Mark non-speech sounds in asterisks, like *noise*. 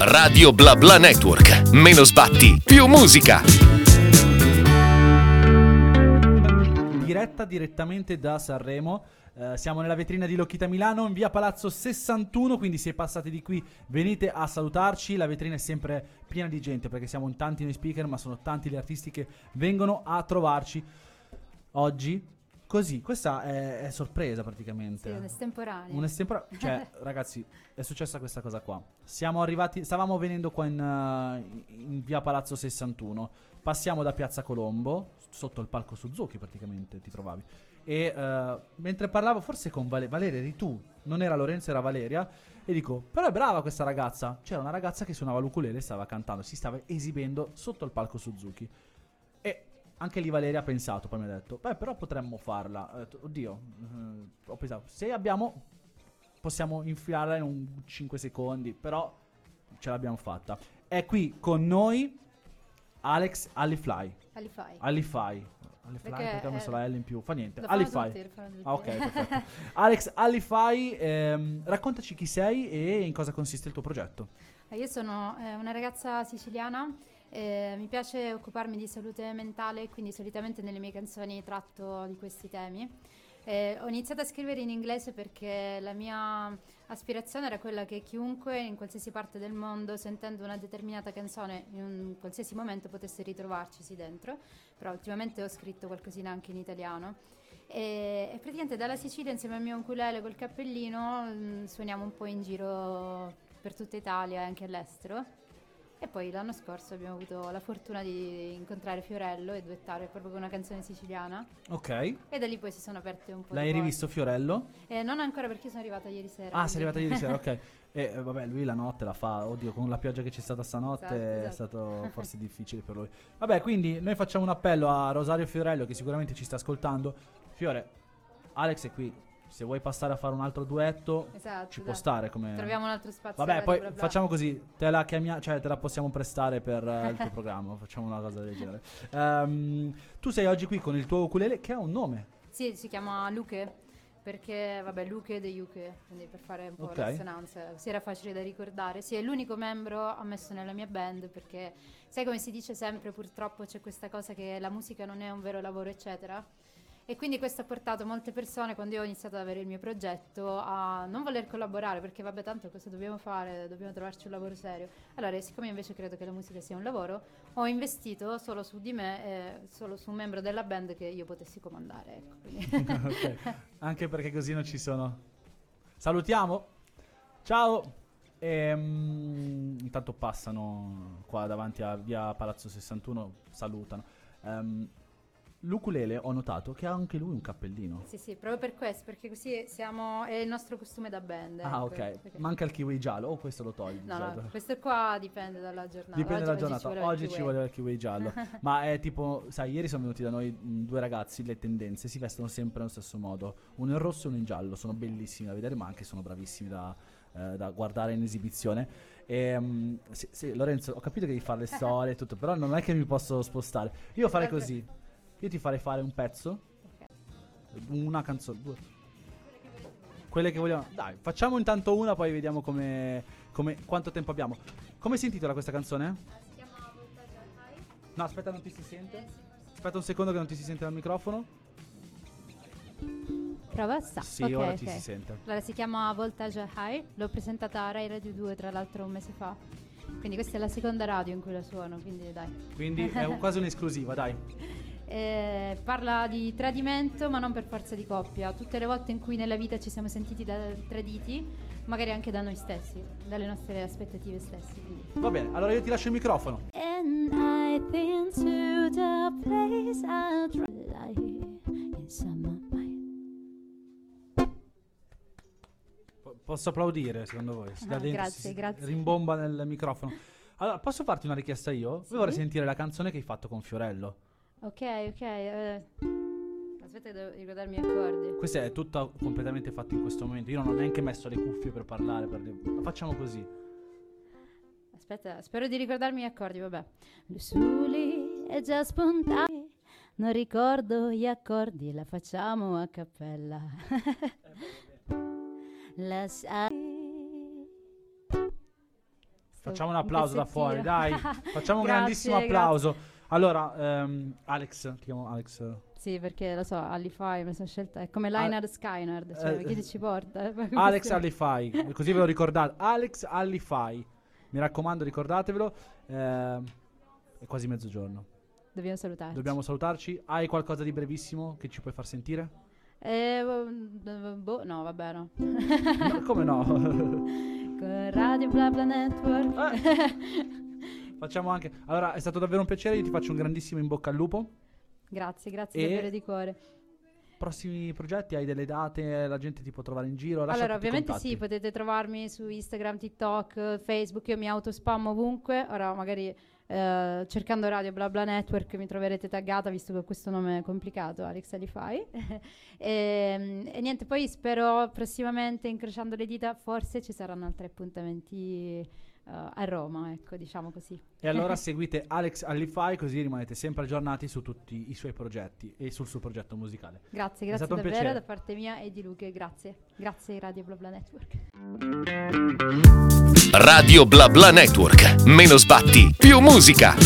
Radio Bla Bla Network. Meno sbatti, più musica. Diretta direttamente da Sanremo. Eh, siamo nella vetrina di Locchita Milano in via Palazzo 61, quindi se passate di qui venite a salutarci. La vetrina è sempre piena di gente perché siamo in tanti noi speaker, ma sono tanti gli artisti che vengono a trovarci oggi. Così, questa è, è sorpresa praticamente. Sì, un estemporaneo. Un estempora- cioè, *laughs* ragazzi, è successa questa cosa qua. Siamo arrivati, stavamo venendo qua in, uh, in via Palazzo 61. Passiamo da Piazza Colombo, sotto il palco Suzuki praticamente ti trovavi. E uh, mentre parlavo, forse con Vale- Valeria, eri tu, non era Lorenzo, era Valeria. E dico, però è brava questa ragazza. C'era una ragazza che suonava l'ukulele e stava cantando, si stava esibendo sotto il palco Suzuki. E anche lì Valeria ha pensato, poi mi ha detto, beh però potremmo farla. Ho detto, oddio, eh, ho pensato, se abbiamo, possiamo infilarla in un 5 secondi, però ce l'abbiamo fatta. È qui con noi Alex Alifly. Alify. Alify. Alifly Perché perché ho messo la L in più, fa niente. Alify. tutti. Ah, ok, *laughs* perfetto. Alex Alify, ehm, raccontaci chi sei e in cosa consiste il tuo progetto. Io sono eh, una ragazza siciliana, eh, mi piace occuparmi di salute mentale, quindi solitamente nelle mie canzoni tratto di questi temi. Eh, ho iniziato a scrivere in inglese perché la mia aspirazione era quella che chiunque in qualsiasi parte del mondo, sentendo una determinata canzone in un qualsiasi momento, potesse ritrovarcisi dentro. Però ultimamente ho scritto qualcosina anche in italiano. E, e praticamente dalla Sicilia insieme al mio ukulele col cappellino mm, suoniamo un po' in giro per tutta Italia e anche all'estero. E poi l'anno scorso abbiamo avuto la fortuna di incontrare Fiorello e duettare proprio con una canzone siciliana. Ok. E da lì poi si sono aperte un po' L'hai rivisto Fiorello? Eh, non ancora perché sono arrivata ieri sera. Ah, sei quindi- arrivata ieri sera, ok. *laughs* E eh, vabbè, lui la notte la fa, oddio, con la pioggia che c'è stata stanotte Esatto, è esatto. stato *laughs* forse difficile per lui. Vabbè, quindi noi facciamo un appello a Rosario Fiorello che sicuramente ci sta ascoltando. Fiore, Alex è qui, se vuoi passare a fare un altro duetto Esatto, ci dai. può stare come... Troviamo un altro spazio. Vabbè, poi bla bla. facciamo così, te la chiamiamo, cioè te la possiamo prestare per eh, il tuo *laughs* programma, facciamo una cosa del genere. Ehm, tu sei oggi qui con il tuo ukulele che ha un nome. Sì, si chiama Luche. Perché, vabbè, Luche de Yuke, quindi per fare un po' Ok. l'assonanza, sì, era facile da ricordare. Sì, è l'unico membro ammesso nella mia band perché, sai come si dice sempre, purtroppo c'è questa cosa che la musica non è un vero lavoro, eccetera. E quindi questo ha portato molte persone, quando io ho iniziato ad avere il mio progetto, a non voler collaborare perché, vabbè, tanto cosa dobbiamo fare? Dobbiamo trovarci un lavoro serio. Allora, siccome invece credo che la musica sia un lavoro, ho investito solo su di me e solo su un membro della band che io potessi comandare. Ecco, quindi. *laughs* Ok, Anche perché così non ci sono. Salutiamo. Ciao. Ehm, intanto passano qua davanti a via Palazzo 61. Salutano. Ehm, l'ukulele ho notato che ha anche lui un cappellino. Sì, sì, proprio per questo, perché così siamo, è il nostro costume da band. Ah, ecco, ok. perché- Manca il kiwi giallo. O questo lo togli. No, no, questo qua dipende dalla giornata. Dipende dalla giornata. Oggi ci voleva il kiwi giallo. *laughs* Ma è tipo, sai, ieri sono venuti da noi mh, due ragazzi, le tendenze si vestono sempre nello stesso modo. Uno in rosso e uno in giallo. Sono bellissimi da vedere, ma anche sono bravissimi da, eh, da guardare in esibizione. E, mh, sì, sì, Lorenzo, ho capito che devi fare le *laughs* storie e tutto, però non è che mi posso spostare. Io farei così. Io ti farei fare un pezzo, Ok. una canzone, due. Quelle che vogliamo. Dai, facciamo intanto una, poi vediamo come, come- quanto tempo abbiamo. Come si intitola questa canzone? No, aspetta, non ti si sente. Aspetta un secondo che non ti si sente dal microfono. Prova sta. Sì, Ok, ora ti ok. si sente. Allora si chiama Voltage High, l'ho presentata a Rai Radio 2 tra l'altro un mese fa. Quindi questa è la seconda radio in cui la suono, quindi dai. Quindi è quasi *laughs* un'esclusiva, dai. Eh, parla di tradimento, ma non per forza di coppia. Tutte le volte in cui nella vita ci siamo sentiti da- traditi, magari anche da noi stessi, dalle nostre aspettative stesse. quindi. Va bene, allora io ti lascio il microfono. And I've been to the place inside my mind. Po- Posso applaudire secondo voi? Si Ah, dentro, grazie, si- grazie. Rimbomba nel microfono. Allora, posso farti una richiesta io? Sì. Io vorrei sentire la canzone che hai fatto con Fiorello. Ok, ok. eh, Aspetta, che devo ricordarmi gli accordi. Questa è tutta completamente fatta in questo momento. Io non ho neanche messo le cuffie per parlare. Per... Lo facciamo così. Aspetta, spero di ricordarmi gli accordi, vabbè. Suli è già spontaneo. Non ricordo gli accordi, la facciamo a cappella. *laughs* la sai. Facciamo un applauso da fuori, dai. *laughs* Facciamo un grandissimo grazie. Allora, ehm, Alex, ti chiamo Alex. Sì, perché lo so, Alify mi sono scelta. È come Ah, Lionard Skynard, cioè eh, chi ci porta? *laughs* eh? Alex Allify, così ve lo ricordate. Alex Allify. Mi raccomando, ricordatevelo. Ehm, è quasi mezzogiorno. Dobbiamo salutare. Dobbiamo salutarci. Hai qualcosa di brevissimo che ci puoi far sentire? Eh, boh, no, vabbè, no. No, come no? *laughs* Con Radio Bla Bla Network. *laughs* Facciamo anche. Allora, è stato davvero un piacere. Io ti faccio un grandissimo in bocca al lupo. grazie, grazie E- davvero di cuore. Prossimi progetti, hai delle date, la gente ti può trovare in giro. lascia allora, ovviamente contatti. sì, potete trovarmi su Instagram, TikTok, Facebook, io mi autospam ovunque. Ora magari eh, cercando Radio Bla Bla Network mi troverete taggata visto che ho questo nome è complicato, Alex Alify. *laughs* e, e niente, poi spero prossimamente, incrociando le dita, forse ci saranno altri appuntamenti eh, a Roma, ecco, diciamo così. E allora *laughs* seguite Alex Allify così rimanete sempre aggiornati su tutti i suoi progetti e sul suo progetto musicale. Grazie, grazie davvero piacere. da parte mia e di Luca, grazie. Grazie Radio Bla Bla Network. Radio Bla Bla Network. Meno sbatti, più musica. música.